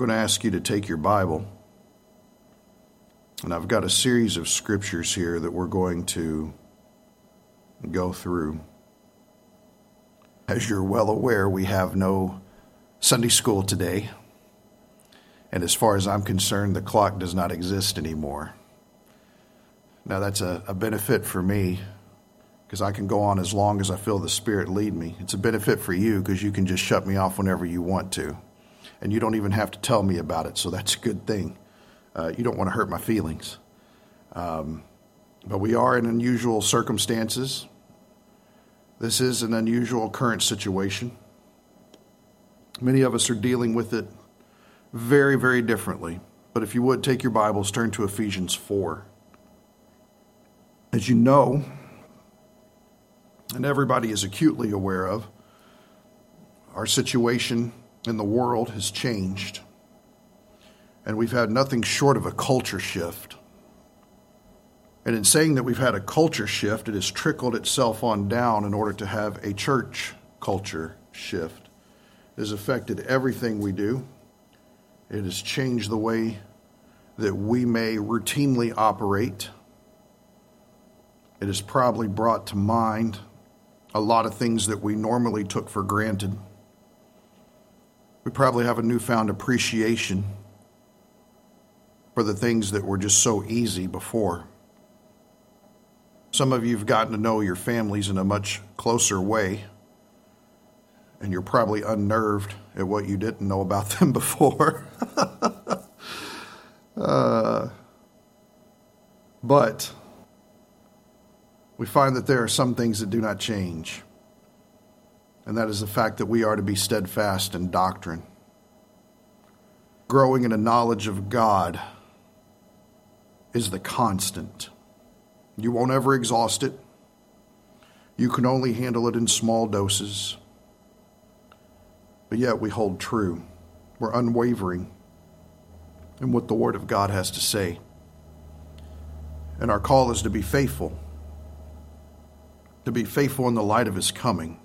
I'm going to ask you to take your Bible, and I've got a series of scriptures here that we're going to go through. As you're well aware, we have no Sunday school today, and as far as I'm concerned, the clock does not exist anymore. Now, that's a, a benefit for me because I can go on as long as I feel the Spirit lead me. It's a benefit for you because you can just shut me off whenever you want to and you don't even have to tell me about it. So that's a good thing. Uh, you don't want to hurt my feelings. Um, but we are in unusual circumstances. This is an unusual current situation. Many of us are dealing with it very, very differently. But if you would take your Bibles, turn to Ephesians 4. As you know, and everybody is acutely aware of, our situation in the world has changed. And we've had nothing short of a culture shift. And in saying that we've had a culture shift, it has trickled itself on down in order to have a church culture shift. It has affected everything we do. It has changed the way that we may routinely operate. It has probably brought to mind a lot of things that we normally took for granted we probably have a newfound appreciation for the things that were just so easy before. Some of you have gotten to know your families in a much closer way, and you're probably unnerved at what you didn't know about them before. uh, but we find that there are some things that do not change and that is the fact that we are to be steadfast in doctrine. Growing in a knowledge of God is the constant. You won't ever exhaust it. You can only handle it in small doses. But yet we hold true. We're unwavering in what the Word of God has to say. And our call is to be faithful, to be faithful in the light of His coming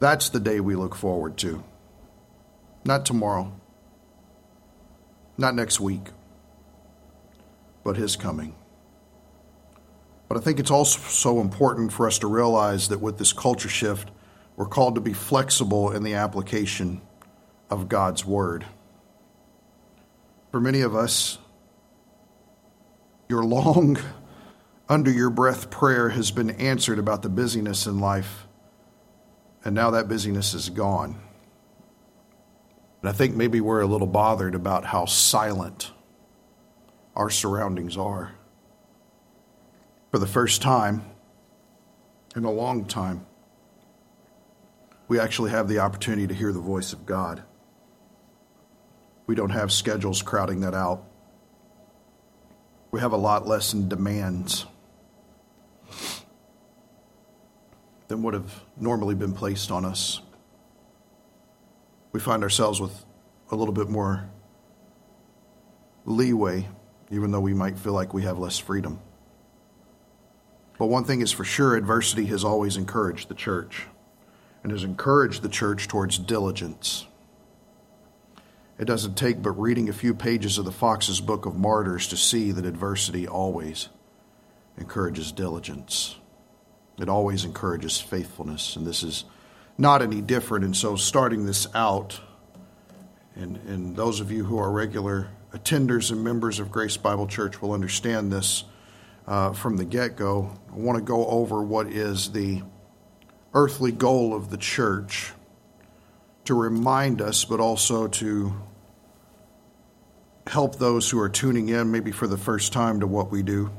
that's the day we look forward to. Not tomorrow, not next week, but His coming. But I think it's also so important for us to realize that with this culture shift, we're called to be flexible in the application of God's Word. For many of us, your long, under your breath prayer has been answered about the busyness in life and now that busyness is gone. And I think maybe we're a little bothered about how silent our surroundings are. For the first time in a long time, we actually have the opportunity to hear the voice of God. We don't have schedules crowding that out. We have a lot less in demands than would have normally been placed on us. We find ourselves with a little bit more leeway, even though we might feel like we have less freedom. But one thing is for sure adversity has always encouraged the church and has encouraged the church towards diligence. It doesn't take but reading a few pages of the Fox's Book of Martyrs to see that adversity always encourages diligence. It always encourages faithfulness, and this is not any different. And so, starting this out, and, and those of you who are regular attenders and members of Grace Bible Church will understand this uh, from the get go. I want to go over what is the earthly goal of the church to remind us, but also to help those who are tuning in, maybe for the first time, to what we do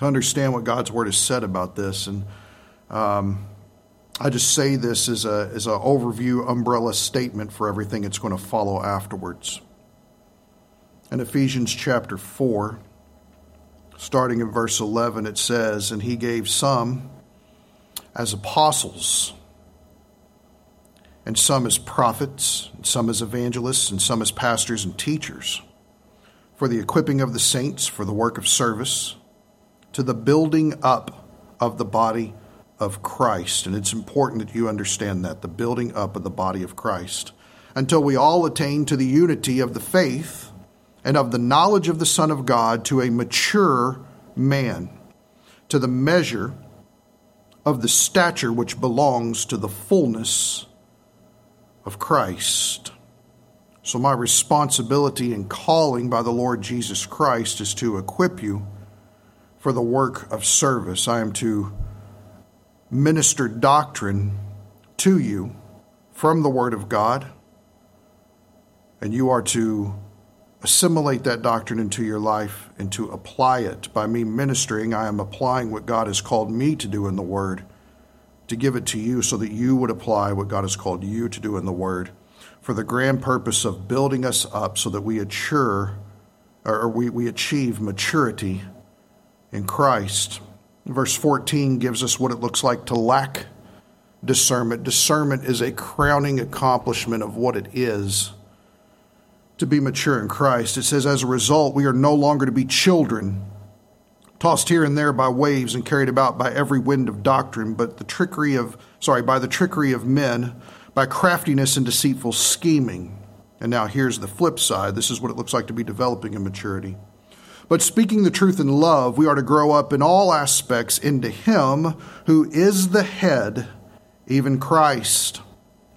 to understand what God's Word has said about this. And um, I just say this as a as an overview umbrella statement for everything that's going to follow afterwards. In Ephesians chapter four, starting in verse eleven, it says, "And he gave some as apostles." And some as prophets, and some as evangelists, and some as pastors and teachers, for the equipping of the saints, for the work of service, to the building up of the body of Christ. And it's important that you understand that the building up of the body of Christ. until we all attain to the unity of the faith and of the knowledge of the Son of God to a mature man, to the measure of the stature which belongs to the fullness of Christ. So, my responsibility and calling by the Lord Jesus Christ is to equip you for the work of service. I am to minister doctrine to you from the Word of God, and you are to assimilate that doctrine into your life and to apply it. By me ministering, I am applying what God has called me to do in the Word, to give it to you so that you would apply what God has called you to do in the Word for the grand purpose of building us up so that we assure or we, we achieve maturity in Christ. Verse 14 gives us what it looks like to lack discernment. Discernment is a crowning accomplishment of what it is to be mature in Christ. It says, as a result, we are no longer to be children, tossed here and there by waves and carried about by every wind of doctrine, but the trickery of, sorry, by the trickery of men, by craftiness and deceitful scheming. And now here's the flip side. This is what it looks like to be developing in maturity. But speaking the truth in love, we are to grow up in all aspects into Him who is the head, even Christ,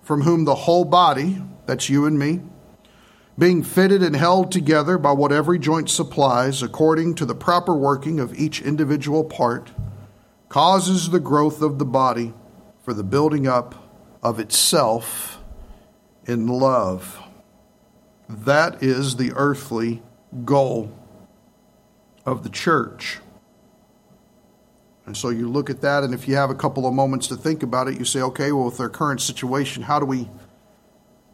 from whom the whole body, that's you and me, being fitted and held together by what every joint supplies, according to the proper working of each individual part, causes the growth of the body for the building up of itself in love. That is the earthly goal of the church. And so you look at that, and if you have a couple of moments to think about it, you say, okay, well, with our current situation, how do we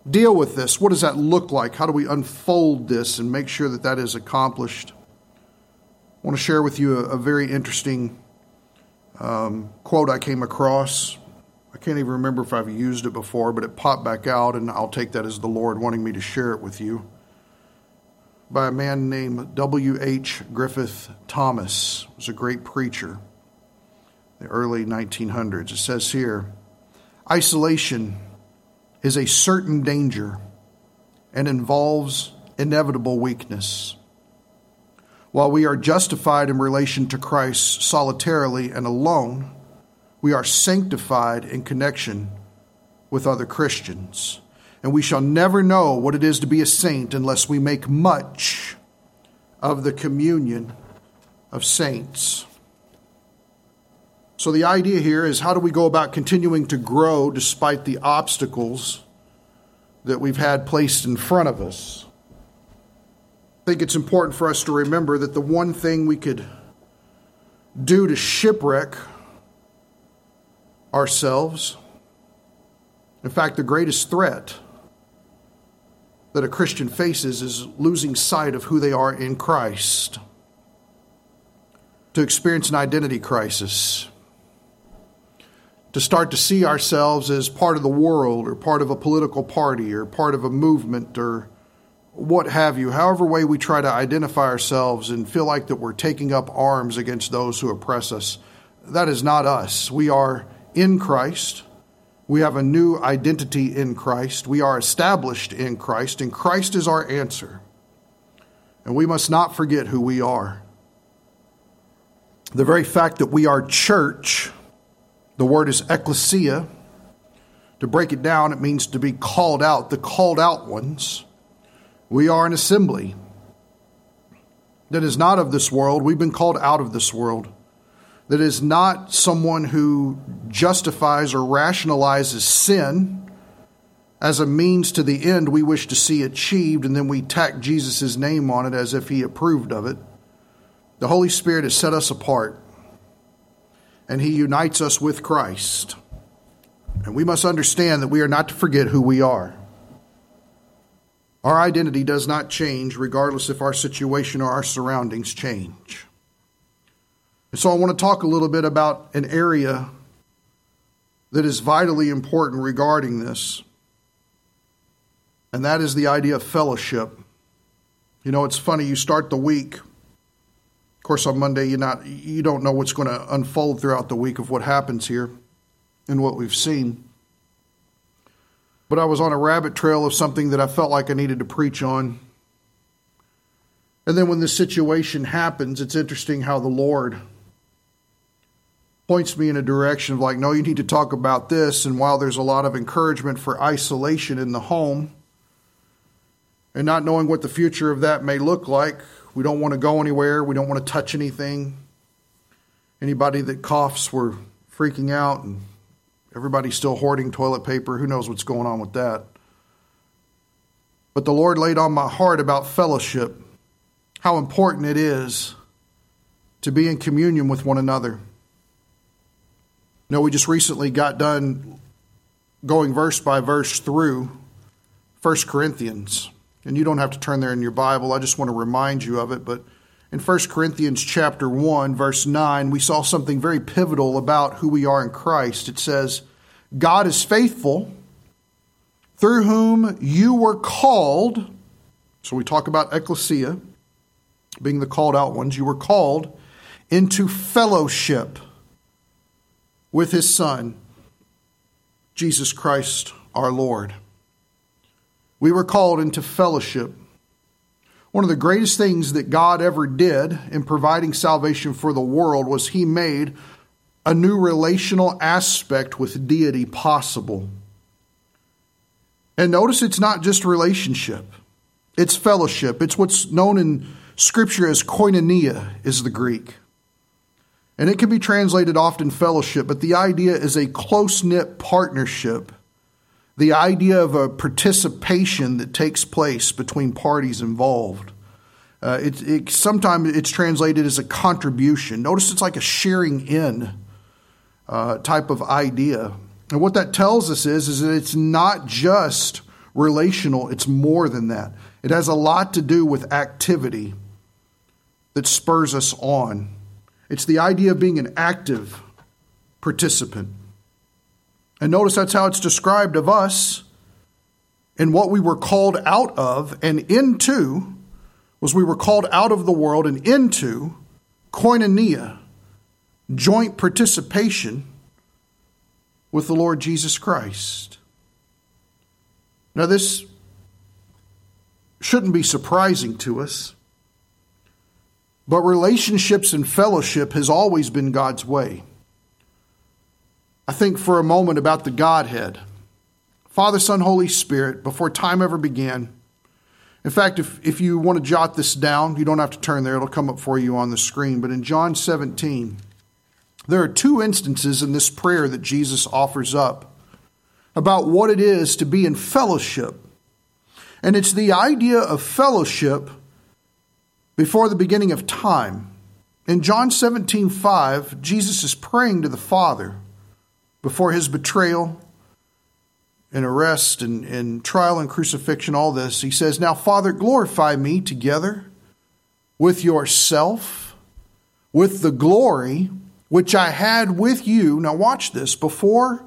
deal with this? What does that look like? How do we unfold this and make sure that that is accomplished? I want to share with you a, a very interesting um, quote I came across. I can't even remember if I've used it before, but it popped back out, and I'll take that as the Lord wanting me to share it with you. By a man named W.H. Griffith Thomas, was a great preacher, in the early 1900s. It says here, isolation is a certain danger and involves inevitable weakness. While we are justified in relation to Christ solitarily and alone, we are sanctified in connection with other Christians. And we shall never know what it is to be a saint unless we make much of the communion of saints. So, the idea here is how do we go about continuing to grow despite the obstacles that we've had placed in front of us? I think it's important for us to remember that the one thing we could do to shipwreck ourselves, in fact, the greatest threat that a Christian faces is losing sight of who they are in Christ, to experience an identity crisis to start to see ourselves as part of the world or part of a political party or part of a movement or what have you, however way we try to identify ourselves and feel like that we're taking up arms against those who oppress us, that is not us. We are in Christ. We have a new identity in Christ. We are established in Christ, and Christ is our answer. And we must not forget who we are. The very fact that we are church the word is ecclesia. To break it down, it means to be called out, the called out ones. We are an assembly that is not of this world. We've been called out of this world. That is not someone who justifies or rationalizes sin as a means to the end we wish to see achieved, and then we tack Jesus' name on it as if he approved of it. The Holy Spirit has set us apart and he unites us with Christ. And we must understand that we are not to forget who we are. Our identity does not change regardless if our situation or our surroundings change. And so I want to talk a little bit about an area that is vitally important regarding this, and that is the idea of fellowship. You know, it's funny, you start the week Of course, on Monday, you not you don't know what's going to unfold throughout the week of what happens here and what we've seen. but I was on a rabbit trail of something that I felt like I needed to preach on. And then when this situation happens, it's interesting how the Lord points me in a direction of like, no, you need to talk about this. And while there's a lot of encouragement for isolation in the home and not knowing what the future of that may look like, we don't want to go anywhere. We don't want to touch anything. Anybody that coughs, we're freaking out, and everybody's still hoarding toilet paper. Who knows what's going on with that? But the Lord laid on my heart about fellowship, how important it is to be in communion with one another. You know, we just recently got done going verse by verse through 1 Corinthians. And you don't have to turn there in your Bible. I just want to remind you of it. But in 1 Corinthians chapter 1, verse 9, we saw something very pivotal about who we are in Christ. It says, God is faithful, through whom you were called. So we talk about ecclesia, being the called out ones. You were called into fellowship with his Son, Jesus Christ our Lord. We were called into fellowship. One of the greatest things that God ever did in providing salvation for the world was He made a new relational aspect with deity possible. And notice it's not just relationship, it's fellowship. It's what's known in Scripture as koinonia, is the Greek. And it can be translated often fellowship, but the idea is a close knit partnership the idea of a participation that takes place between parties involved. Uh, it, it, sometimes it's translated as a contribution. Notice it's like a sharing in uh, type of idea. And what that tells us is, is that it's not just relational, it's more than that. It has a lot to do with activity that spurs us on. It's the idea of being an active participant. And notice that's how it's described of us and what we were called out of and into was we were called out of the world and into koinonia, joint participation with the Lord Jesus Christ. Now, this shouldn't be surprising to us, but relationships and fellowship has always been God's way. I think for a moment about the Godhead Father, Son, Holy Spirit, before time ever began. In fact, if, if you want to jot this down, you don't have to turn there, it'll come up for you on the screen. But in John 17, there are two instances in this prayer that Jesus offers up about what it is to be in fellowship. And it's the idea of fellowship before the beginning of time. In John 17, 5, Jesus is praying to the Father before his betrayal and arrest and, and trial and crucifixion, all this, he says, Now, Father, glorify me together with yourself, with the glory which I had with you. Now, watch this before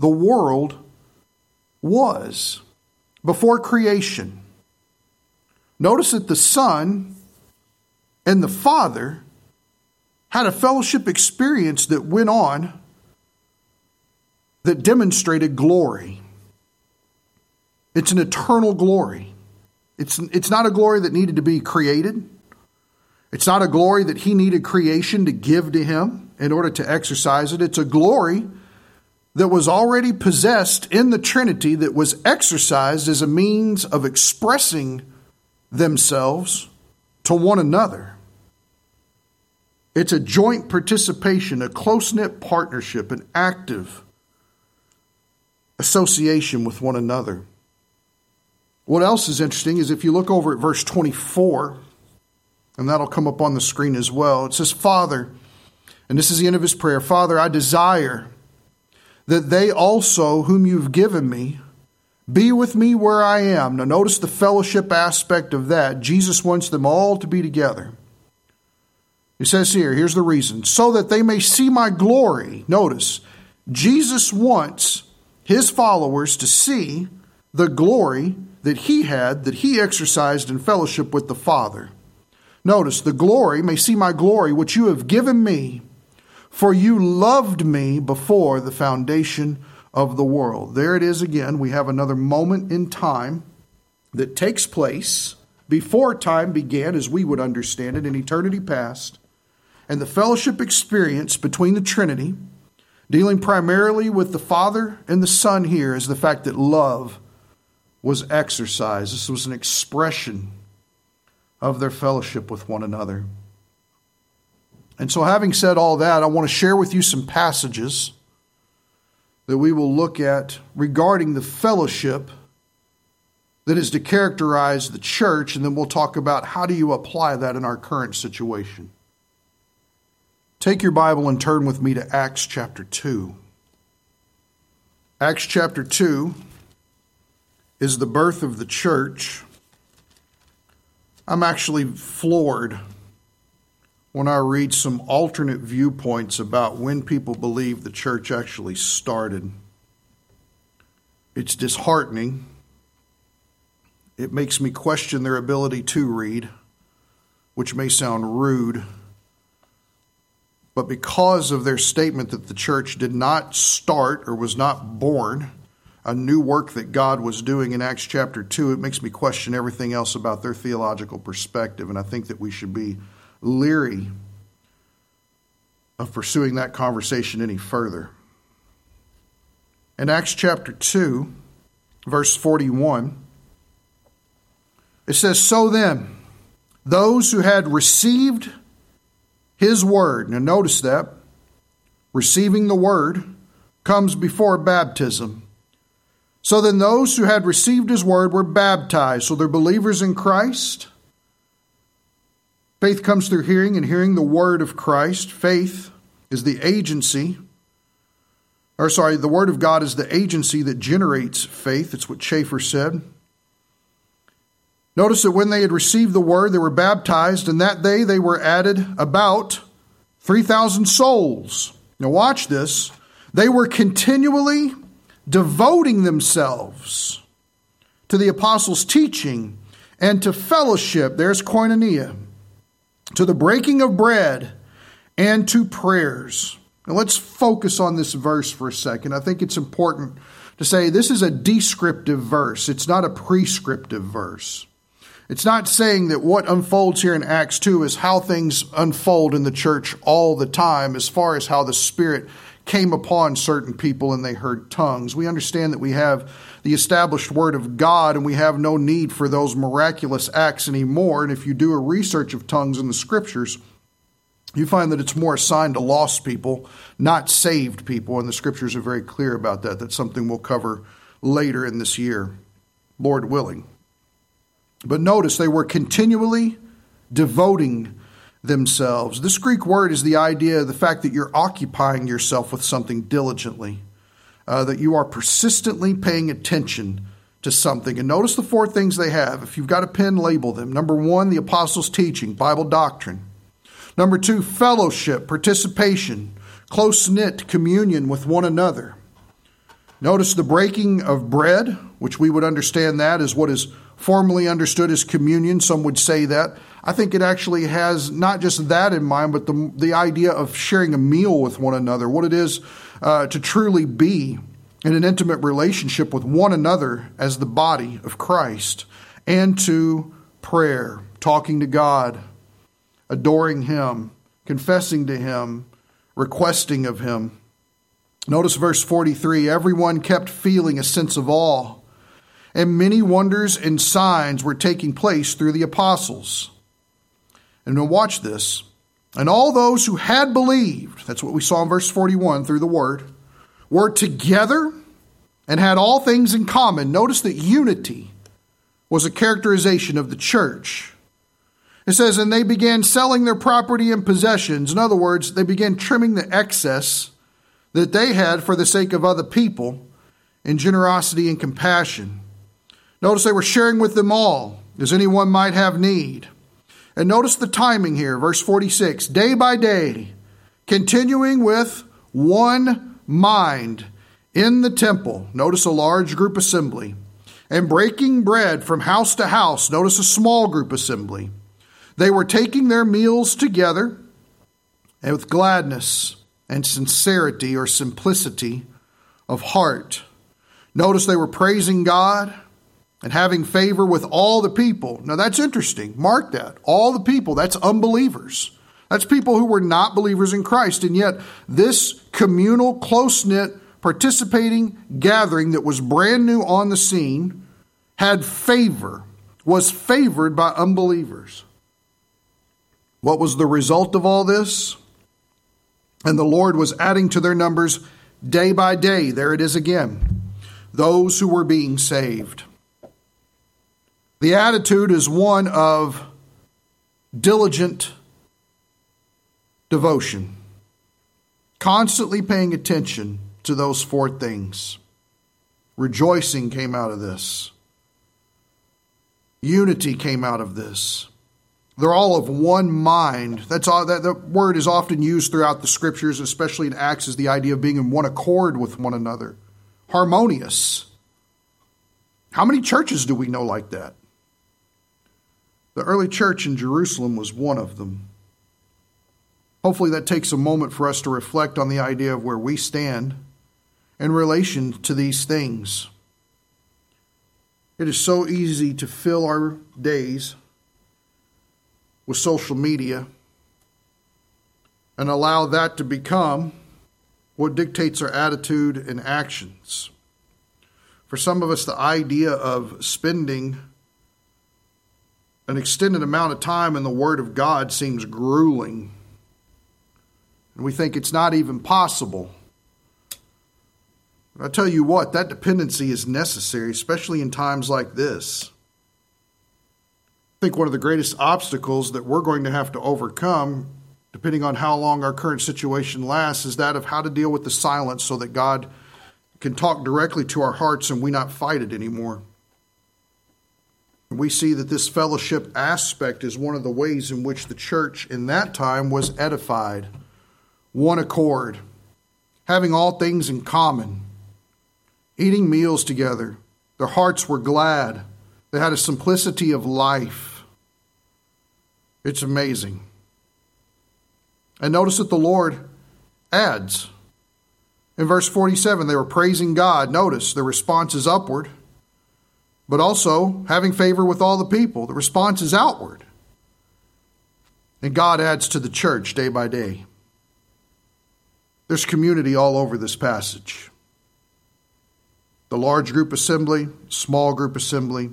the world was, before creation. Notice that the Son and the Father had a fellowship experience that went on that demonstrated glory. It's an eternal glory. It's, it's not a glory that needed to be created. It's not a glory that he needed creation to give to him in order to exercise it. It's a glory that was already possessed in the Trinity that was exercised as a means of expressing themselves to one another. It's a joint participation, a close knit partnership, an active association with one another. What else is interesting is if you look over at verse 24, and that'll come up on the screen as well, it says, Father, and this is the end of his prayer Father, I desire that they also, whom you've given me, be with me where I am. Now, notice the fellowship aspect of that. Jesus wants them all to be together. He says here, here's the reason so that they may see my glory. Notice, Jesus wants his followers to see the glory that he had, that he exercised in fellowship with the Father. Notice, the glory may see my glory, which you have given me, for you loved me before the foundation of the world. There it is again. We have another moment in time that takes place before time began, as we would understand it, in eternity past, and the fellowship experience between the Trinity, dealing primarily with the Father and the Son here, is the fact that love was exercised. This was an expression of their fellowship with one another. And so, having said all that, I want to share with you some passages that we will look at regarding the fellowship that is to characterize the church, and then we'll talk about how do you apply that in our current situation. Take your Bible and turn with me to Acts chapter 2. Acts chapter 2 is the birth of the church. I'm actually floored when I read some alternate viewpoints about when people believe the church actually started. It's disheartening. It makes me question their ability to read, which may sound rude. But because of their statement that the church did not start or was not born, a new work that God was doing in Acts chapter 2, it makes me question everything else about their theological perspective. And I think that we should be leery of pursuing that conversation any further. In Acts chapter 2, verse 41, it says, So then, those who had received his word, now notice that, receiving the word comes before baptism. So then, those who had received his word were baptized. So they're believers in Christ. Faith comes through hearing, and hearing the word of Christ. Faith is the agency, or sorry, the word of God is the agency that generates faith. That's what Chafer said. Notice that when they had received the word, they were baptized, and that day they were added about 3,000 souls. Now, watch this. They were continually devoting themselves to the apostles' teaching and to fellowship. There's koinonia to the breaking of bread, and to prayers. Now let's focus on this verse for a second. I think it's important to say this is a descriptive verse, it's not a prescriptive verse. It's not saying that what unfolds here in Acts 2 is how things unfold in the church all the time, as far as how the Spirit came upon certain people and they heard tongues. We understand that we have the established Word of God and we have no need for those miraculous acts anymore. And if you do a research of tongues in the Scriptures, you find that it's more assigned to lost people, not saved people. And the Scriptures are very clear about that. That's something we'll cover later in this year, Lord willing. But notice they were continually devoting themselves. This Greek word is the idea of the fact that you're occupying yourself with something diligently, uh, that you are persistently paying attention to something. And notice the four things they have. If you've got a pen, label them. Number one, the apostles' teaching, Bible doctrine. Number two, fellowship, participation, close knit communion with one another. Notice the breaking of bread, which we would understand that as what is formally understood as communion. Some would say that. I think it actually has not just that in mind, but the, the idea of sharing a meal with one another, what it is uh, to truly be in an intimate relationship with one another as the body of Christ, and to prayer, talking to God, adoring Him, confessing to Him, requesting of Him. Notice verse 43 everyone kept feeling a sense of awe, and many wonders and signs were taking place through the apostles. And now watch this. And all those who had believed, that's what we saw in verse 41 through the word, were together and had all things in common. Notice that unity was a characterization of the church. It says, and they began selling their property and possessions. In other words, they began trimming the excess that they had for the sake of other people in generosity and compassion. Notice they were sharing with them all, as anyone might have need. And notice the timing here, verse 46 day by day, continuing with one mind in the temple. Notice a large group assembly. And breaking bread from house to house. Notice a small group assembly. They were taking their meals together and with gladness and sincerity or simplicity of heart. Notice they were praising God and having favor with all the people. Now that's interesting. Mark that. All the people, that's unbelievers. That's people who were not believers in Christ. And yet, this communal, close knit, participating gathering that was brand new on the scene had favor, was favored by unbelievers. What was the result of all this? And the Lord was adding to their numbers day by day. There it is again. Those who were being saved. The attitude is one of diligent devotion, constantly paying attention to those four things. Rejoicing came out of this. Unity came out of this. They're all of one mind. That's all that the word is often used throughout the scriptures, especially in Acts, is the idea of being in one accord with one another. Harmonious. How many churches do we know like that? The early church in Jerusalem was one of them. Hopefully, that takes a moment for us to reflect on the idea of where we stand in relation to these things. It is so easy to fill our days with social media and allow that to become what dictates our attitude and actions. For some of us, the idea of spending an extended amount of time in the Word of God seems grueling. And we think it's not even possible. But I tell you what, that dependency is necessary, especially in times like this. I think one of the greatest obstacles that we're going to have to overcome, depending on how long our current situation lasts, is that of how to deal with the silence so that God can talk directly to our hearts and we not fight it anymore. We see that this fellowship aspect is one of the ways in which the church in that time was edified. One accord, having all things in common, eating meals together. Their hearts were glad. They had a simplicity of life. It's amazing. And notice that the Lord adds. In verse 47, they were praising God. Notice the response is upward but also having favor with all the people. The response is outward. And God adds to the church day by day. There's community all over this passage. The large group assembly, small group assembly.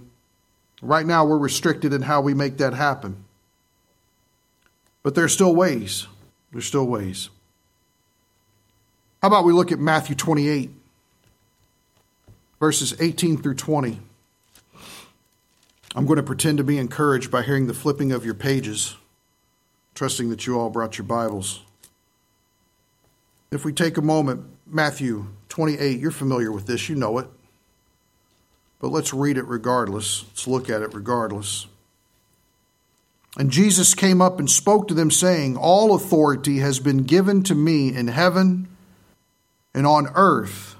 Right now, we're restricted in how we make that happen. But there's still ways. There's still ways. How about we look at Matthew 28, verses 18 through 20? I'm going to pretend to be encouraged by hearing the flipping of your pages, trusting that you all brought your Bibles. If we take a moment, Matthew 28, you're familiar with this, you know it. But let's read it regardless. Let's look at it regardless. And Jesus came up and spoke to them, saying, All authority has been given to me in heaven and on earth.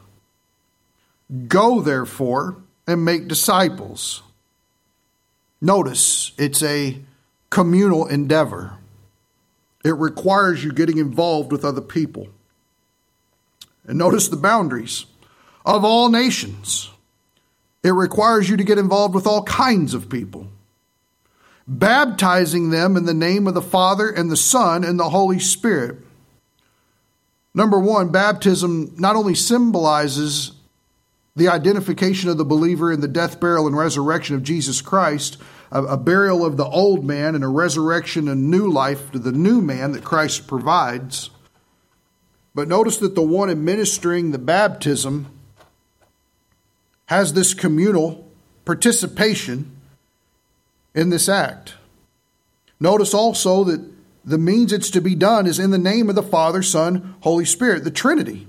Go, therefore, and make disciples Notice it's a communal endeavor. It requires you getting involved with other people. And notice the boundaries of all nations. It requires you to get involved with all kinds of people, baptizing them in the name of the Father and the Son and the Holy Spirit. Number one, baptism not only symbolizes the identification of the believer in the death, burial, and resurrection of Jesus Christ, a, a, burial of the old man and a resurrection and new life to the new man that Christ provides. But notice that the one administering the baptism has this communal participation in this act. Notice also that the means it's to be done is in the name of the Father, Son, Holy Spirit, the Trinity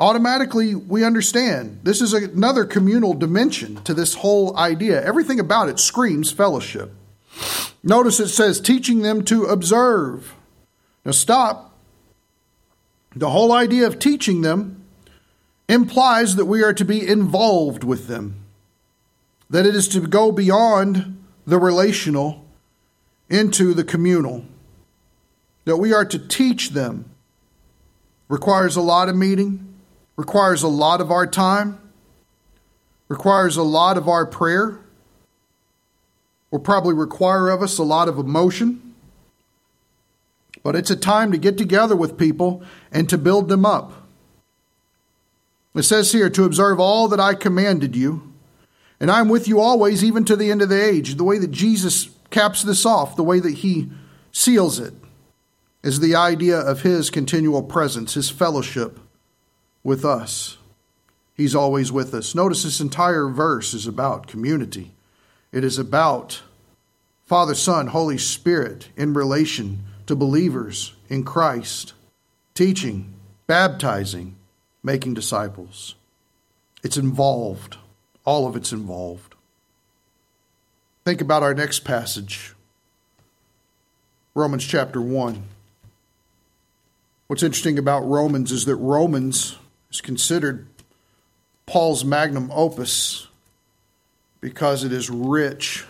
automatically we understand this is another communal dimension to this whole idea. Everything about it screams fellowship. Notice it says teaching them to observe. Now stop. The whole idea of teaching them implies that we are to be involved with them, that it is to go beyond the relational into the communal, that we are to teach them. Requires a lot of meeting, requires a lot of our time, requires a lot of our prayer, will probably require of us a lot of emotion. But it's a time to get together with people and to build them up. It says here, to observe all that I commanded you, and I'm with you always, even to the end of the age. The way that Jesus caps this off, the way that he seals it, is the idea of his continual presence, his fellowship with us. He's always with us. Notice this entire verse is about community. It is about Father, Son, Holy Spirit in relation to believers in Christ, teaching, baptizing, making disciples. It's involved. All of it's involved. Think about our next passage Romans chapter 1. What's interesting about Romans is that Romans is considered Paul's magnum opus because it is rich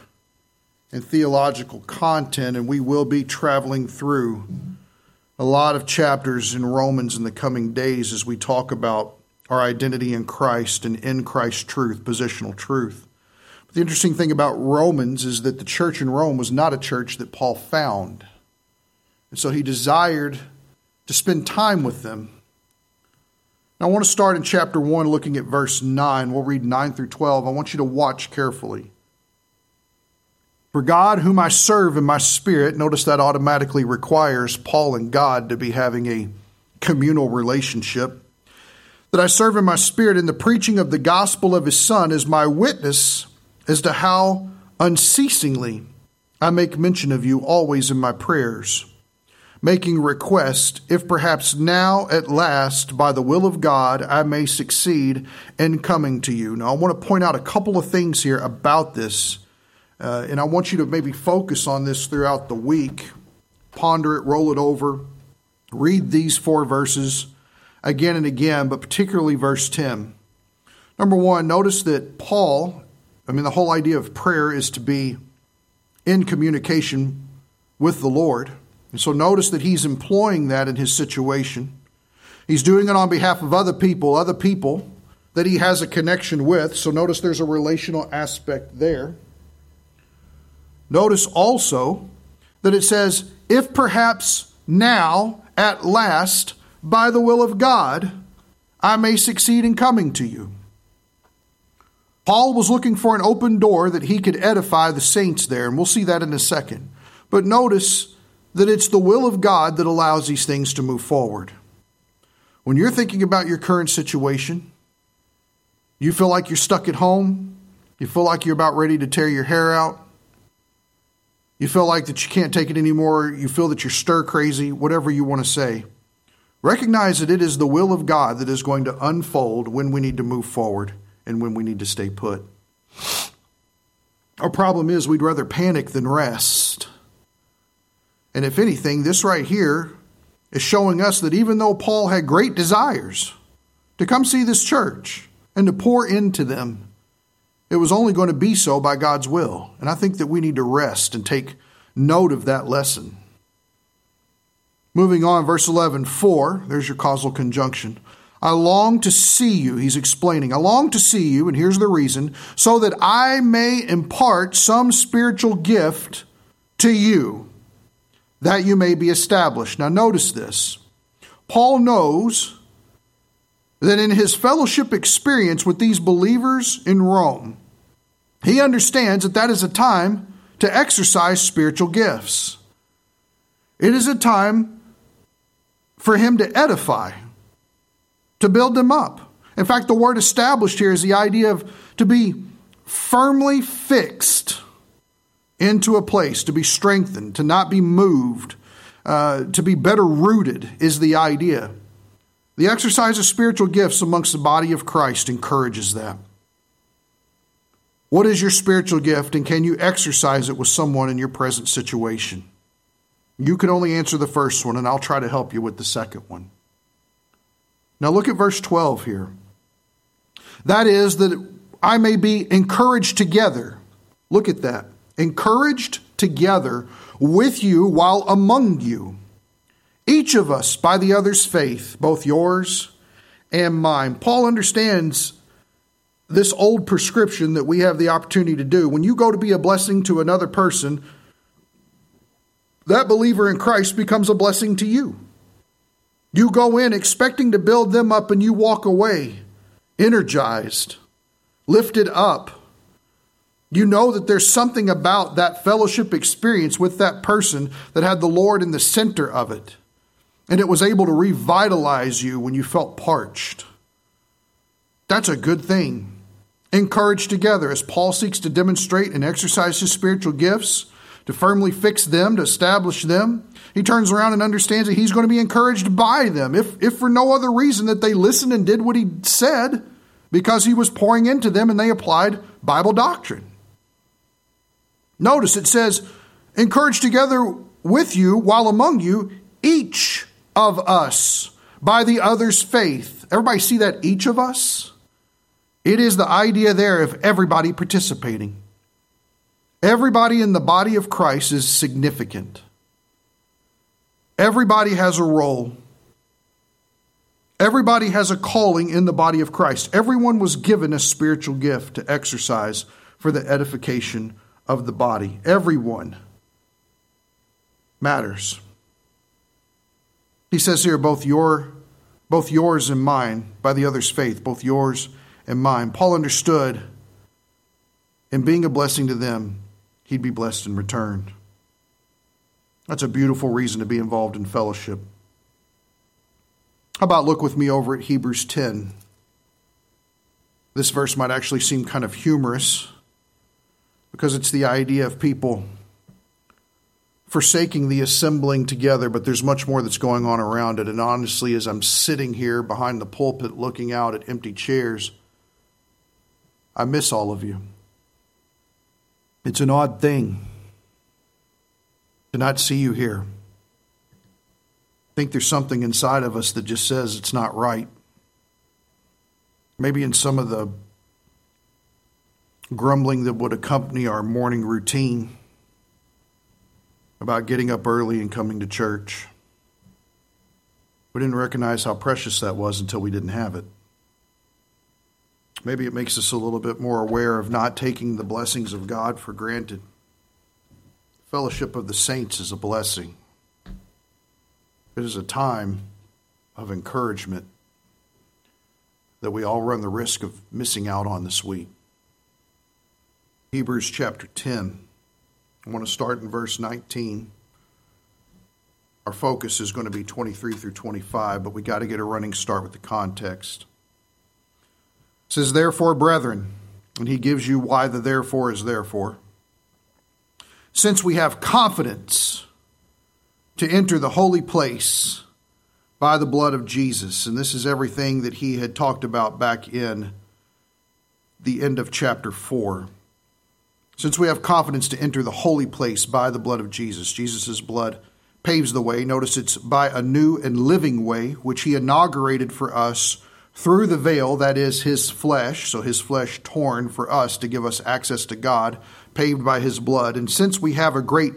in theological content, and we will be traveling through a lot of chapters in Romans in the coming days as we talk about our identity in Christ and in Christ truth, positional truth. But the interesting thing about Romans is that the church in Rome was not a church that Paul found. And so he desired to spend time with them. Now, I want to start in chapter 1, looking at verse 9. We'll read 9 through 12. I want you to watch carefully. For God, whom I serve in my spirit, notice that automatically requires Paul and God to be having a communal relationship. That I serve in my spirit in the preaching of the gospel of his Son is my witness as to how unceasingly I make mention of you always in my prayers, making request, if perhaps now at last, by the will of God, I may succeed in coming to you. Now, I want to point out a couple of things here about this uh, and I want you to maybe focus on this throughout the week, ponder it, roll it over, read these four verses again and again, but particularly verse 10. Number one, notice that Paul, I mean, the whole idea of prayer is to be in communication with the Lord. And so notice that he's employing that in his situation. He's doing it on behalf of other people, other people that he has a connection with. So notice there's a relational aspect there. Notice also that it says, if perhaps now, at last, by the will of God, I may succeed in coming to you. Paul was looking for an open door that he could edify the saints there, and we'll see that in a second. But notice that it's the will of God that allows these things to move forward. When you're thinking about your current situation, you feel like you're stuck at home, you feel like you're about ready to tear your hair out, you feel like that you can't take it anymore, you feel that you're stir crazy, whatever you want to say. Recognize that it is the will of God that is going to unfold when we need to move forward and when we need to stay put. Our problem is we'd rather panic than rest. And if anything, this right here is showing us that even though Paul had great desires to come see this church and to pour into them, it was only going to be so by God's will. And I think that we need to rest and take note of that lesson. Moving on, verse 11, 4, there's your causal conjunction. I long to see you, he's explaining. I long to see you, and here's the reason, so that I may impart some spiritual gift to you, that you may be established. Now, notice this. Paul knows that in his fellowship experience with these believers in Rome, he understands that that is a time to exercise spiritual gifts. It is a time for him to edify, to build them up. In fact, the word established here is the idea of to be firmly fixed into a place, to be strengthened, to not be moved, uh, to be better rooted, is the idea. The exercise of spiritual gifts amongst the body of Christ encourages that. What is your spiritual gift, and can you exercise it with someone in your present situation? You can only answer the first one, and I'll try to help you with the second one. Now, look at verse 12 here. That is, that I may be encouraged together. Look at that. Encouraged together with you while among you each of us by the other's faith, both yours and mine. Paul understands this old prescription that we have the opportunity to do. When you go to be a blessing to another person, that believer in Christ becomes a blessing to you. You go in expecting to build them up and you walk away energized, lifted up. You know that there's something about that fellowship experience with that person that had the Lord in the center of it. And it was able to revitalize you when you felt parched. That's a good thing. Encourage together as Paul seeks to demonstrate and exercise his spiritual gifts, to firmly fix them, to establish them. He turns around and understands that he's going to be encouraged by them, if, if for no other reason that they listened and did what he said, because he was pouring into them and they applied Bible doctrine. Notice it says, encourage together with you while among you each of us by the other's faith. Everybody see that? Each of us? It is the idea there of everybody participating. Everybody in the body of Christ is significant. Everybody has a role. Everybody has a calling in the body of Christ. Everyone was given a spiritual gift to exercise for the edification of the body. Everyone matters. He says here, both your both yours and mine, by the other's faith, both yours and mine. Paul understood in being a blessing to them, he'd be blessed in return. That's a beautiful reason to be involved in fellowship. How about look with me over at Hebrews 10? This verse might actually seem kind of humorous because it's the idea of people forsaking the assembling together, but there's much more that's going on around it. And honestly, as I'm sitting here behind the pulpit looking out at empty chairs, I miss all of you. It's an odd thing to not see you here. I think there's something inside of us that just says it's not right. Maybe in some of the grumbling that would accompany our morning routine about getting up early and coming to church. We didn't recognize how precious that was until we didn't have it. Maybe it makes us a little bit more aware of not taking the blessings of God for granted. Fellowship of the saints is a blessing. It is a time of encouragement that we all run the risk of missing out on this week. Hebrews chapter 10. I want to start in verse 19. Our focus is going to be 23 through 25, but we got to get a running start with the context. It says, Therefore, brethren, and he gives you why the therefore is therefore. Since we have confidence to enter the holy place by the blood of Jesus, and this is everything that he had talked about back in the end of chapter 4 since we have confidence to enter the holy place by the blood of Jesus, Jesus' blood paves the way. Notice it's by a new and living way, which he inaugurated for us through the veil, that is his flesh, so his flesh torn for us to give us access to God, paved by his blood. And since we have a great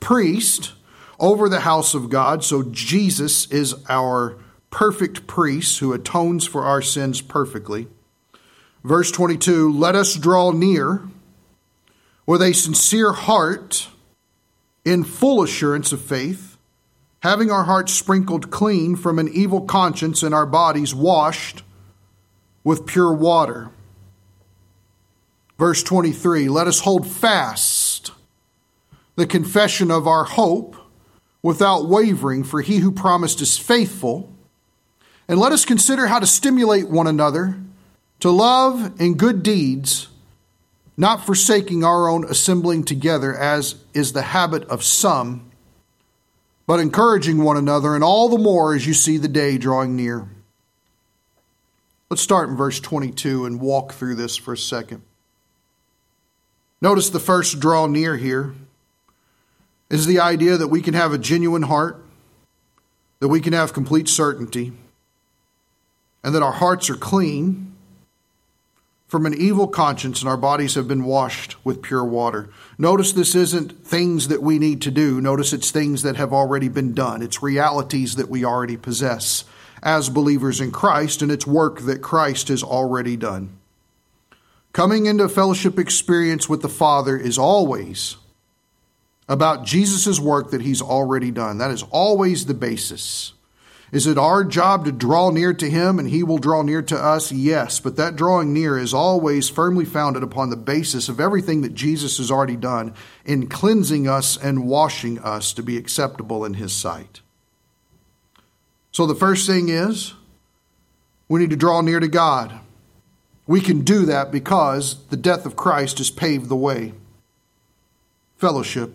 priest over the house of God, so Jesus is our perfect priest who atones for our sins perfectly. Verse 22 Let us draw near with a sincere heart, in full assurance of faith, having our hearts sprinkled clean from an evil conscience and our bodies washed with pure water. Verse 23 Let us hold fast the confession of our hope without wavering, for he who promised is faithful. And let us consider how to stimulate one another to love and good deeds not forsaking our own assembling together, as is the habit of some, but encouraging one another, and all the more as you see the day drawing near. Let's start in verse 22 and walk through this for a second. Notice the first draw near here is the idea that we can have a genuine heart, that we can have complete certainty, and that our hearts are clean from an evil conscience, and our bodies have been washed with pure water. Notice this isn't things that we need to do. Notice it's things that have already been done. It's realities that we already possess as believers in Christ, and it's work that Christ has already done. Coming into fellowship experience with the Father is always about Jesus' work that he's already done. That is always the basis. Is it our job to draw near to him and he will draw near to us? Yes, but that drawing near is always firmly founded upon the basis of everything that Jesus has already done in cleansing us and washing us to be acceptable in his sight. So the first thing is we need to draw near to God. We can do that because the death of Christ has paved the way. Fellowship.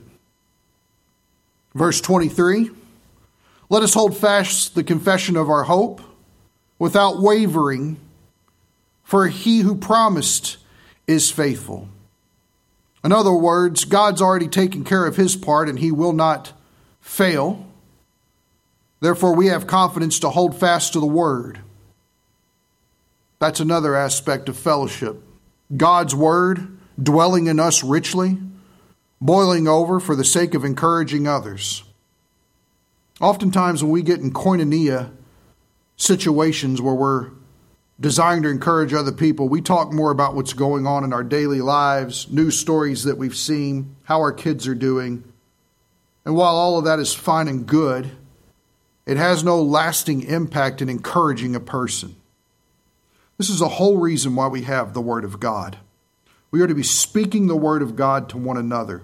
Verse 23 Let us hold fast the confession of our hope without wavering, for he who promised is faithful. In other words, God's already taken care of his part and he will not fail. Therefore, we have confidence to hold fast to the word. That's another aspect of fellowship. God's word dwelling in us richly boiling over for the sake of encouraging others. Oftentimes, when we get in koinonia situations where we're desiring to encourage other people, we talk more about what's going on in our daily lives, news stories that we've seen, how our kids are doing. And while all of that is fine and good, it has no lasting impact in encouraging a person. This is the whole reason why we have the Word of God. We are to be speaking the Word of God to one another.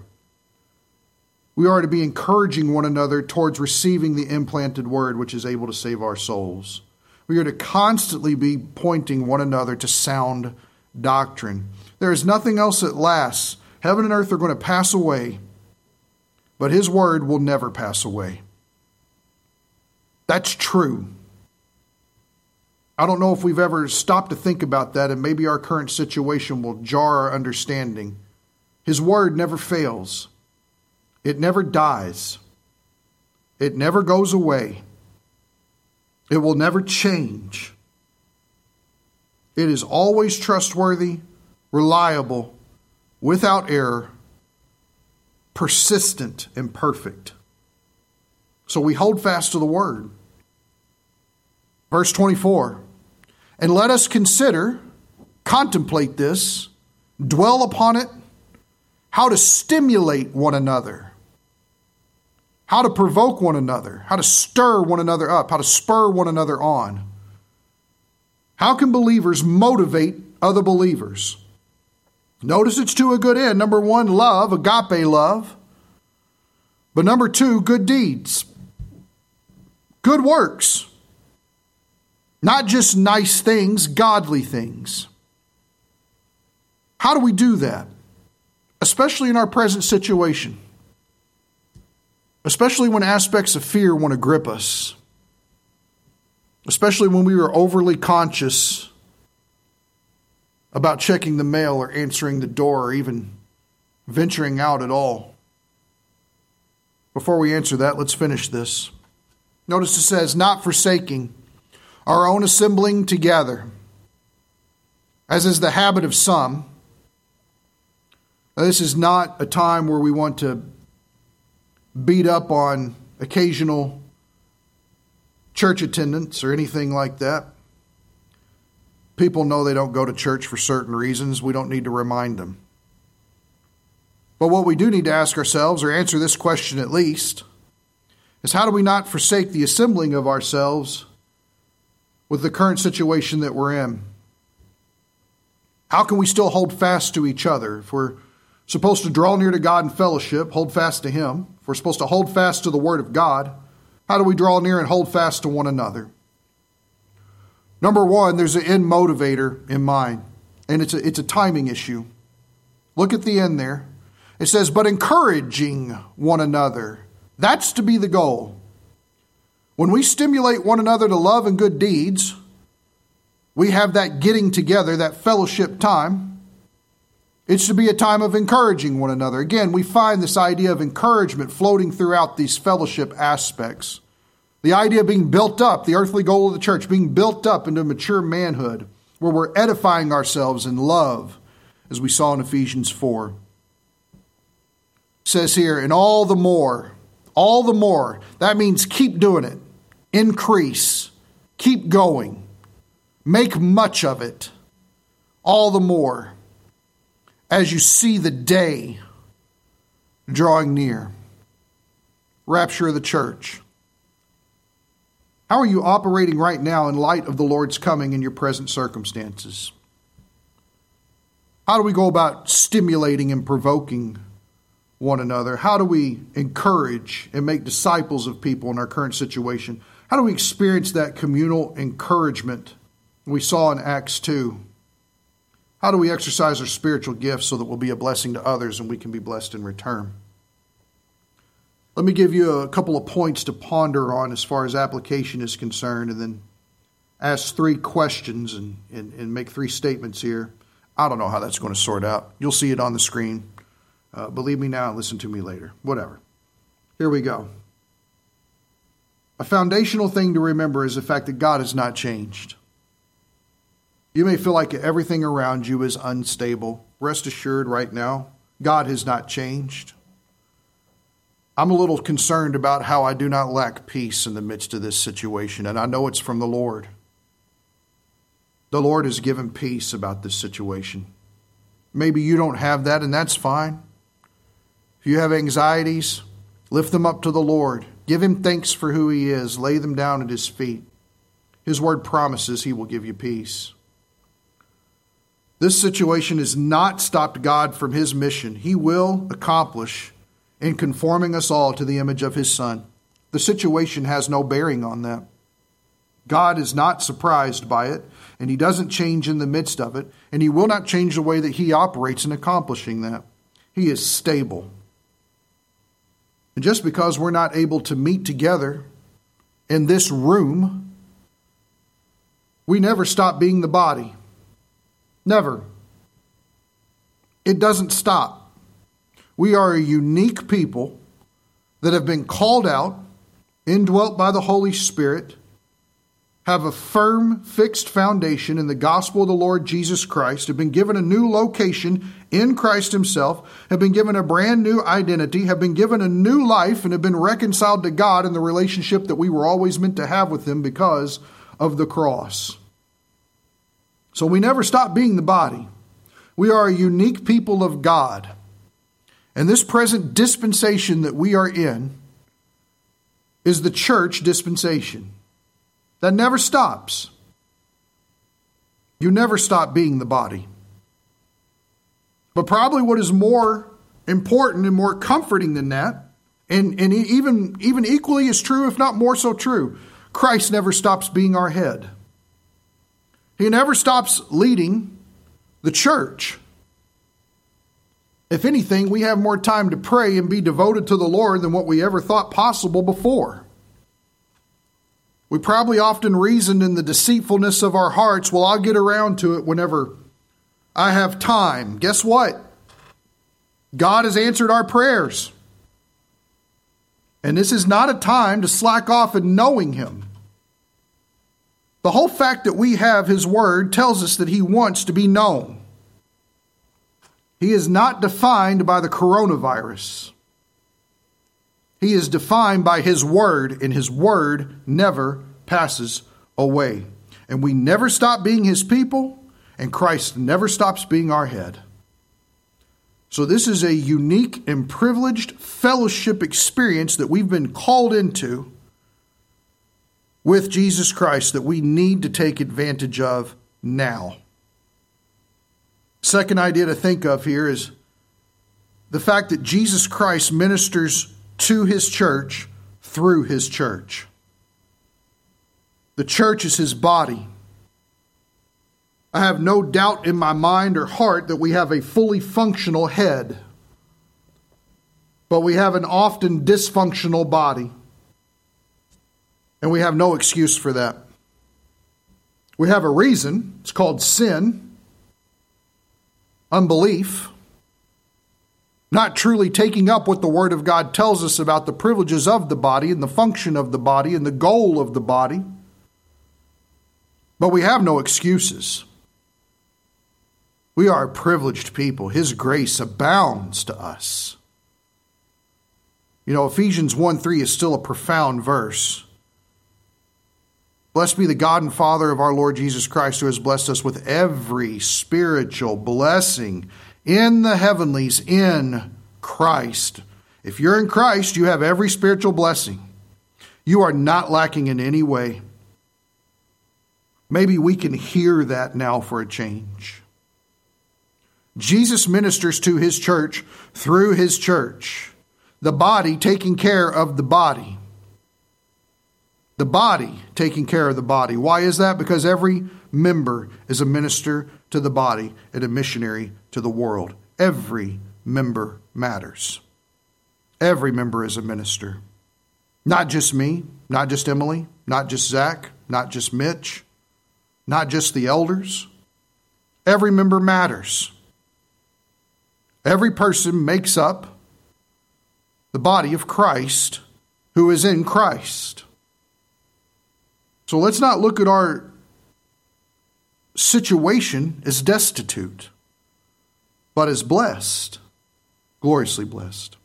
We are to be encouraging one another towards receiving the implanted word which is able to save our souls. We are to constantly be pointing one another to sound doctrine. There is nothing else that lasts. Heaven and earth are going to pass away, but His word will never pass away. That's true. I don't know if we've ever stopped to think about that, and maybe our current situation will jar our understanding. His word never fails. It never dies, it never goes away, it will never change. It is always trustworthy, reliable, without error, persistent, and perfect. So we hold fast to the word. Verse 24 And let us consider, contemplate this, dwell upon it, how to stimulate one another how to provoke one another, how to stir one another up, how to spur one another on. How can believers motivate other believers? Notice it's to a good end. Number one, love, agape love. But number two, good deeds, good works. Not just nice things, godly things. How do we do that? Especially in our present situation especially when aspects of fear want to grip us, especially when we are overly conscious about checking the mail or answering the door or even venturing out at all. Before we answer that, let's finish this. Notice it says, not forsaking our own assembling together, as is the habit of some. Now, this is not a time where we want to beat up on occasional church attendance or anything like that. People know they don't go to church for certain reasons. We don't need to remind them. But what we do need to ask ourselves, or answer this question at least, is how do we not forsake the assembling of ourselves with the current situation that we're in? How can we still hold fast to each other if we're supposed to draw near to God in fellowship, hold fast to Him. We're supposed to hold fast to the Word of God, how do we draw near and hold fast to one another? Number one, there's an end motivator in mind, and it's a, it's a timing issue. Look at the end there. It says, but encouraging one another. That's to be the goal. When we stimulate one another to love and good deeds, we have that getting together, that fellowship time. It's to be a time of encouraging one another. Again, we find this idea of encouragement floating throughout these fellowship aspects. The idea of being built up, the earthly goal of the church, being built up into mature manhood, where we're edifying ourselves in love, as we saw in Ephesians 4. It says here, and all the more, all the more, that means keep doing it, increase, Keep going. Make much of it, all the more as you see the day drawing near. Rapture of the church. How are you operating right now in light of the Lord's coming in your present circumstances? How do we go about stimulating and provoking one another? How do we encourage and make disciples of people in our current situation? How do we experience that communal encouragement we saw in Acts 2? How do we exercise our spiritual gifts so that we'll be a blessing to others and we can be blessed in return? Let me give you a couple of points to ponder on as far as application is concerned, and then ask three questions and, and, and make three statements here. I don't know how that's going to sort out. You'll see it on the screen. Uh, believe me now, listen to me later. Whatever. Here we go. A foundational thing to remember is the fact that God has not changed. You may feel like everything around you is unstable. Rest assured, right now, God has not changed. I'm a little concerned about how I do not lack peace in the midst of this situation, and I know it's from the Lord. The Lord has given peace about this situation. Maybe you don't have that, and that's fine. If you have anxieties, lift them up to the Lord. Give Him thanks for who He is. Lay them down at His feet. His word promises He will give you peace. This situation has not stopped God from His mission. He will accomplish in conforming us all to the image of his Son. The situation has no bearing on that. God is not surprised by it, and he doesn't change in the midst of it, and he will not change the way that he operates in accomplishing that. He is stable. And just because we're not able to meet together in this room, we never stop being the body. Never. It doesn't stop. We are a unique people that have been called out, indwelt by the Holy Spirit, have a firm, fixed foundation in the gospel of the Lord Jesus Christ, have been given a new location in Christ Himself, have been given a brand new identity, have been given a new life, and have been reconciled to God in the relationship that we were always meant to have with Him because of the cross. So we never stop being the body. We are a unique people of God. And this present dispensation that we are in is the church dispensation. That never stops. You never stop being the body. But probably what is more important and more comforting than that, and, and even, even equally as true, if not more so true, Christ never stops being our head. He never stops leading the church. If anything, we have more time to pray and be devoted to the Lord than what we ever thought possible before. We probably often reasoned in the deceitfulness of our hearts, well, I'll get around to it whenever I have time. Guess what? God has answered our prayers. And this is not a time to slack off in knowing Him. The whole fact that we have His Word tells us that He wants to be known. He is not defined by the coronavirus. He is defined by His Word, and His Word never passes away. And we never stop being His people, and Christ never stops being our head. So, this is a unique and privileged fellowship experience that we've been called into with Jesus Christ that we need to take advantage of now. Second idea to think of here is the fact that Jesus Christ ministers to his church through his church. The church is his body. I have no doubt in my mind or heart that we have a fully functional head, but we have an often dysfunctional body. And we have no excuse for that. We have a reason. It's called sin unbelief, not truly taking up what the Word of God tells us about the privileges of the body and the function of the body and the goal of the body. But we have no excuses. We are a privileged people. His grace abounds to us. You know, Ephesians 1 3 is still a profound verse. Blessed be the God and Father of our Lord Jesus Christ, who has blessed us with every spiritual blessing in the heavenlies in Christ. If you're in Christ, you have every spiritual blessing. You are not lacking in any way. Maybe we can hear that now for a change. Jesus ministers to his church through his church, the body taking care of the body the body taking care of the body. Why is that? Because every member is a minister to the body and a missionary to the world. Every member matters. Every member is a minister. Not just me, not just Emily, not just Zach, not just Mitch, not just the elders. Every member matters. Every person makes up the body of Christ who is in Christ. So let's not look at our situation as destitute, but as blessed, gloriously blessed.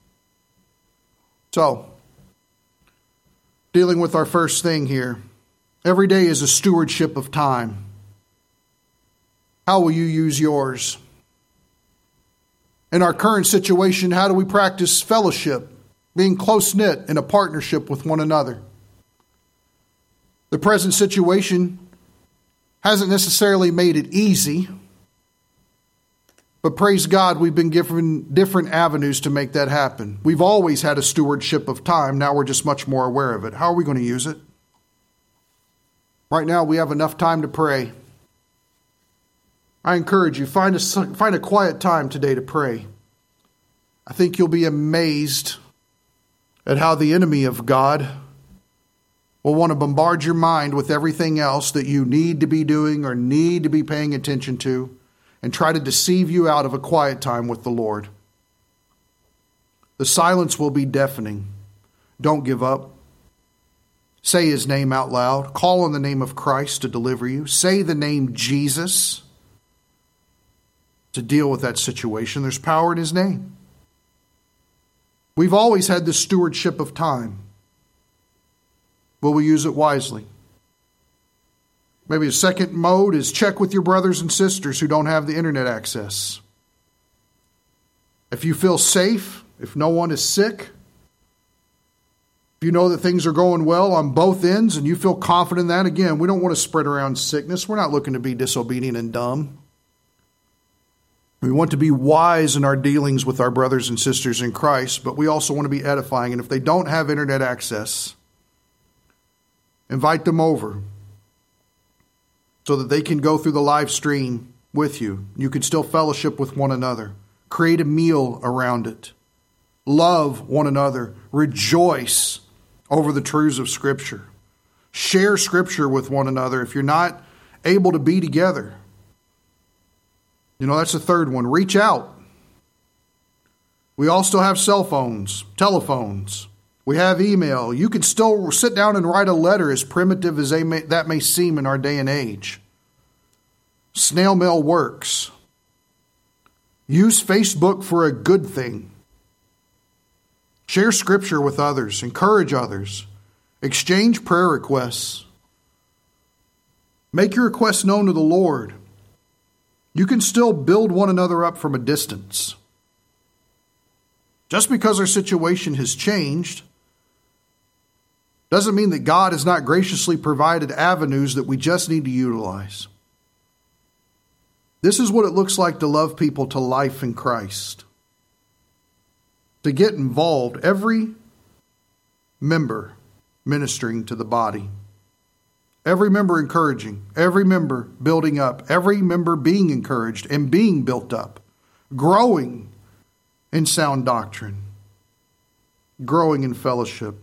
So, dealing with our first thing here every day is a stewardship of time. How will you use yours? In our current situation, how do we practice fellowship, being close knit in a partnership with one another? The present situation hasn't necessarily made it easy, but praise God, we've been given different avenues to make that happen. We've always had a stewardship of time. Now we're just much more aware of it. How are we going to use it? Right now, we have enough time to pray. I encourage you find a find a quiet time today to pray. I think you'll be amazed at how the enemy of God will want to bombard your mind with everything else that you need to be doing or need to be paying attention to and try to deceive you out of a quiet time with the Lord. The silence will be deafening. Don't give up. Say his name out loud. Call on the name of Christ to deliver you. Say the name Jesus to deal with that situation. There's power in his name. We've always had the stewardship of time. Will we use it wisely? Maybe a second mode is check with your brothers and sisters who don't have the internet access. If you feel safe, if no one is sick, if you know that things are going well on both ends and you feel confident in that, again, we don't want to spread around sickness. We're not looking to be disobedient and dumb. We want to be wise in our dealings with our brothers and sisters in Christ, but we also want to be edifying. And if they don't have internet access, Invite them over so that they can go through the live stream with you. You can still fellowship with one another. Create a meal around it. Love one another. Rejoice over the truths of Scripture. Share Scripture with one another if you're not able to be together. You know, that's the third one. Reach out. We all still have cell phones, telephones. We have email. You can still sit down and write a letter, as primitive as may, that may seem in our day and age. Snail mail works. Use Facebook for a good thing. Share scripture with others, encourage others, exchange prayer requests. Make your requests known to the Lord. You can still build one another up from a distance. Just because our situation has changed doesn't mean that God has not graciously provided avenues that we just need to utilize. This is what it looks like to love people to life in Christ. To get involved, every member ministering to the body, every member encouraging, every member building up, every member being encouraged and being built up, growing in sound doctrine, growing in fellowship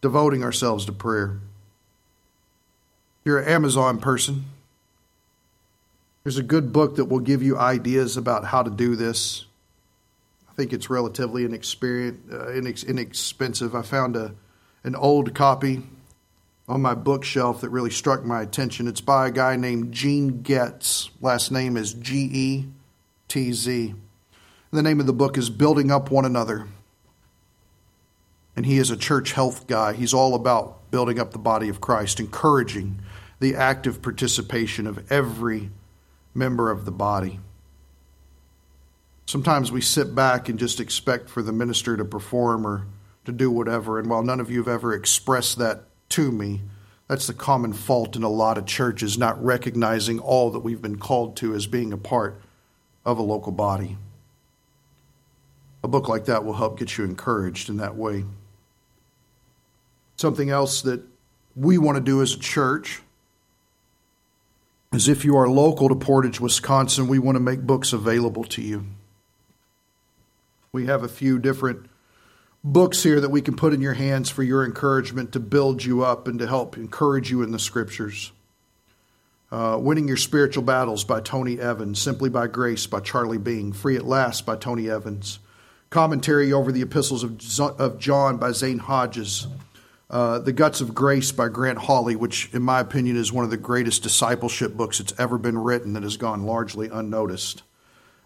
devoting ourselves to prayer. If you're an Amazon person, there's a good book that will give you ideas about how to do this. I think it's relatively uh, inexpensive. I found a, an old copy on my bookshelf that really struck my attention. It's by a guy named Gene Getz. Last name is G E T Z. The name of the book is Building Up One Another. And he is a church health guy. He's all about building up the body of Christ, encouraging the active participation of every member of the body. Sometimes we sit back and just expect for the minister to perform or to do whatever. And while none of you have ever expressed that to me, that's the common fault in a lot of churches, not recognizing all that we've been called to as being a part of a local body. A book like that will help get you encouraged in that way. Something else that we want to do as a church is if you are local to Portage, Wisconsin, we want to make books available to you. We have a few different books here that we can put in your hands for your encouragement to build you up and to help encourage you in the scriptures. Uh, Winning Your Spiritual Battles by Tony Evans, Simply by Grace by Charlie Bing, Free at Last by Tony Evans, Commentary over the Epistles of, of John by Zane Hodges, uh, The Guts of Grace by Grant Hawley, which, in my opinion, is one of the greatest discipleship books that's ever been written that has gone largely unnoticed.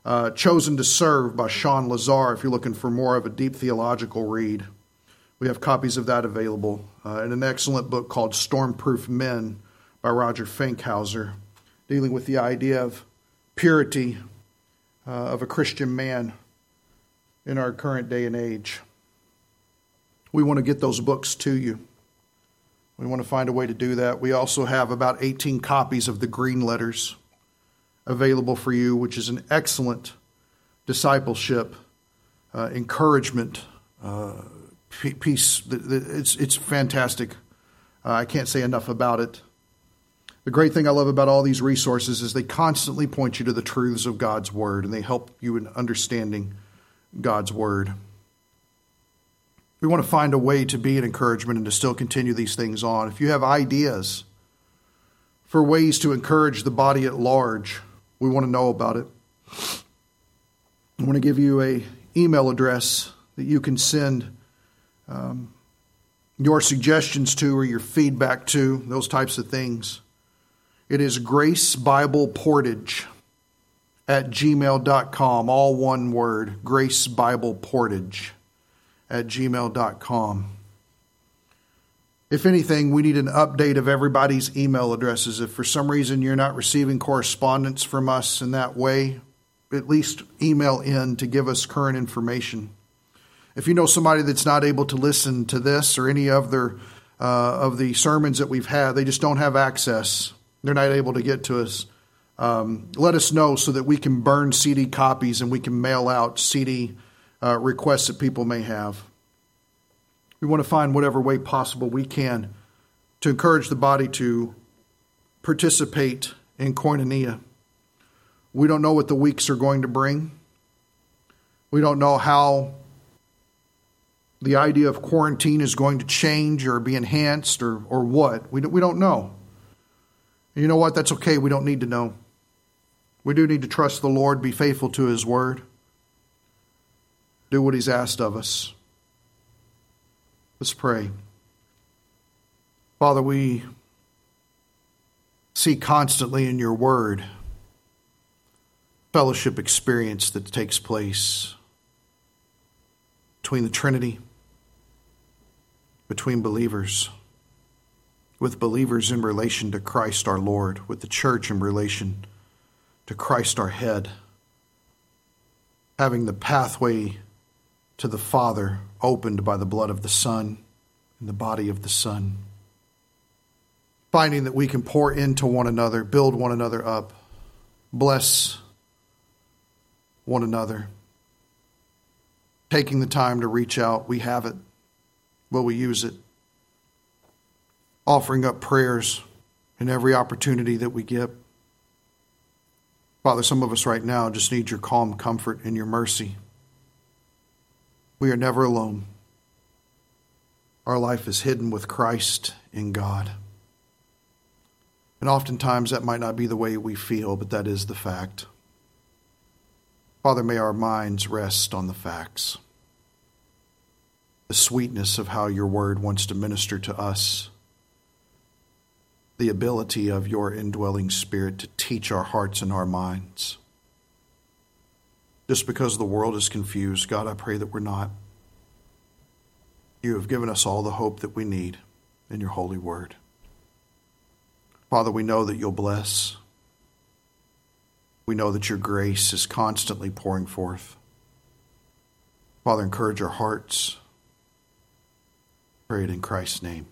Uh, Chosen to Serve by Shawn Lazar, if you're looking for more of a deep theological read. We have copies of that available. Uh, and an excellent book called Stormproof Men by Roger Fankhauser, dealing with the idea of purity uh, of a Christian man in our current day and age. We want to get those books to you. We want to find a way to do that. We also have about 18 copies of the Green Letters available for you, which is an excellent discipleship, uh, encouragement uh, piece. It's, it's fantastic. Uh, I can't say enough about it. The great thing I love about all these resources is they constantly point you to the truths of God's Word and they help you in understanding God's Word. We want to find a way to be an encouragement and to still continue these things on. If you have ideas for ways to encourage the body at large, we want to know about it. I want to give you a email address that you can send um, your suggestions to or your feedback to, those types of things. It is Grace Bible Portage at gmail.com, all one word, Grace Bible Portage at gmail.com. If anything, we need an update of everybody's email addresses. If for some reason you're not receiving correspondence from us in that way, at least email in to give us current information. If you know somebody that's not able to listen to this or any other uh, of the sermons that we've had, they just don't have access, they're not able to get to us, um, let us know so that we can burn CD copies and we can mail out CD uh, requests that people may have. We want to find whatever way possible we can to encourage the body to participate in koinonia. We don't know what the weeks are going to bring. We don't know how the idea of quarantine is going to change or be enhanced or, or what. We don't, we don't know. And you know what? That's okay. We don't need to know. We do need to trust the Lord, be faithful to His word, do what He's asked of us. Let's pray. Father, we see constantly in your word fellowship experience that takes place between the Trinity, between believers, with believers in relation to Christ our Lord, with the church in relation to Christ our head, having the pathway to the Father opened by the blood of the Son and the body of the Son. Finding that we can pour into one another, build one another up, bless one another. Taking the time to reach out, we have it. Will we use it? Offering up prayers in every opportunity that we get. Father, some of us right now just need your calm comfort and your mercy. We are never alone. Our life is hidden with Christ in God. And oftentimes that might not be the way we feel, but that is the fact. Father, may our minds rest on the facts, the sweetness of how your word wants to minister to us, the ability of your indwelling spirit to teach our hearts and our minds. Just because the world is confused, God, I pray that we're not. You have given us all the hope that we need in your holy word. Father, we know that you'll bless. We know that your grace is constantly pouring forth. Father, encourage our hearts. Pray it in Christ's name.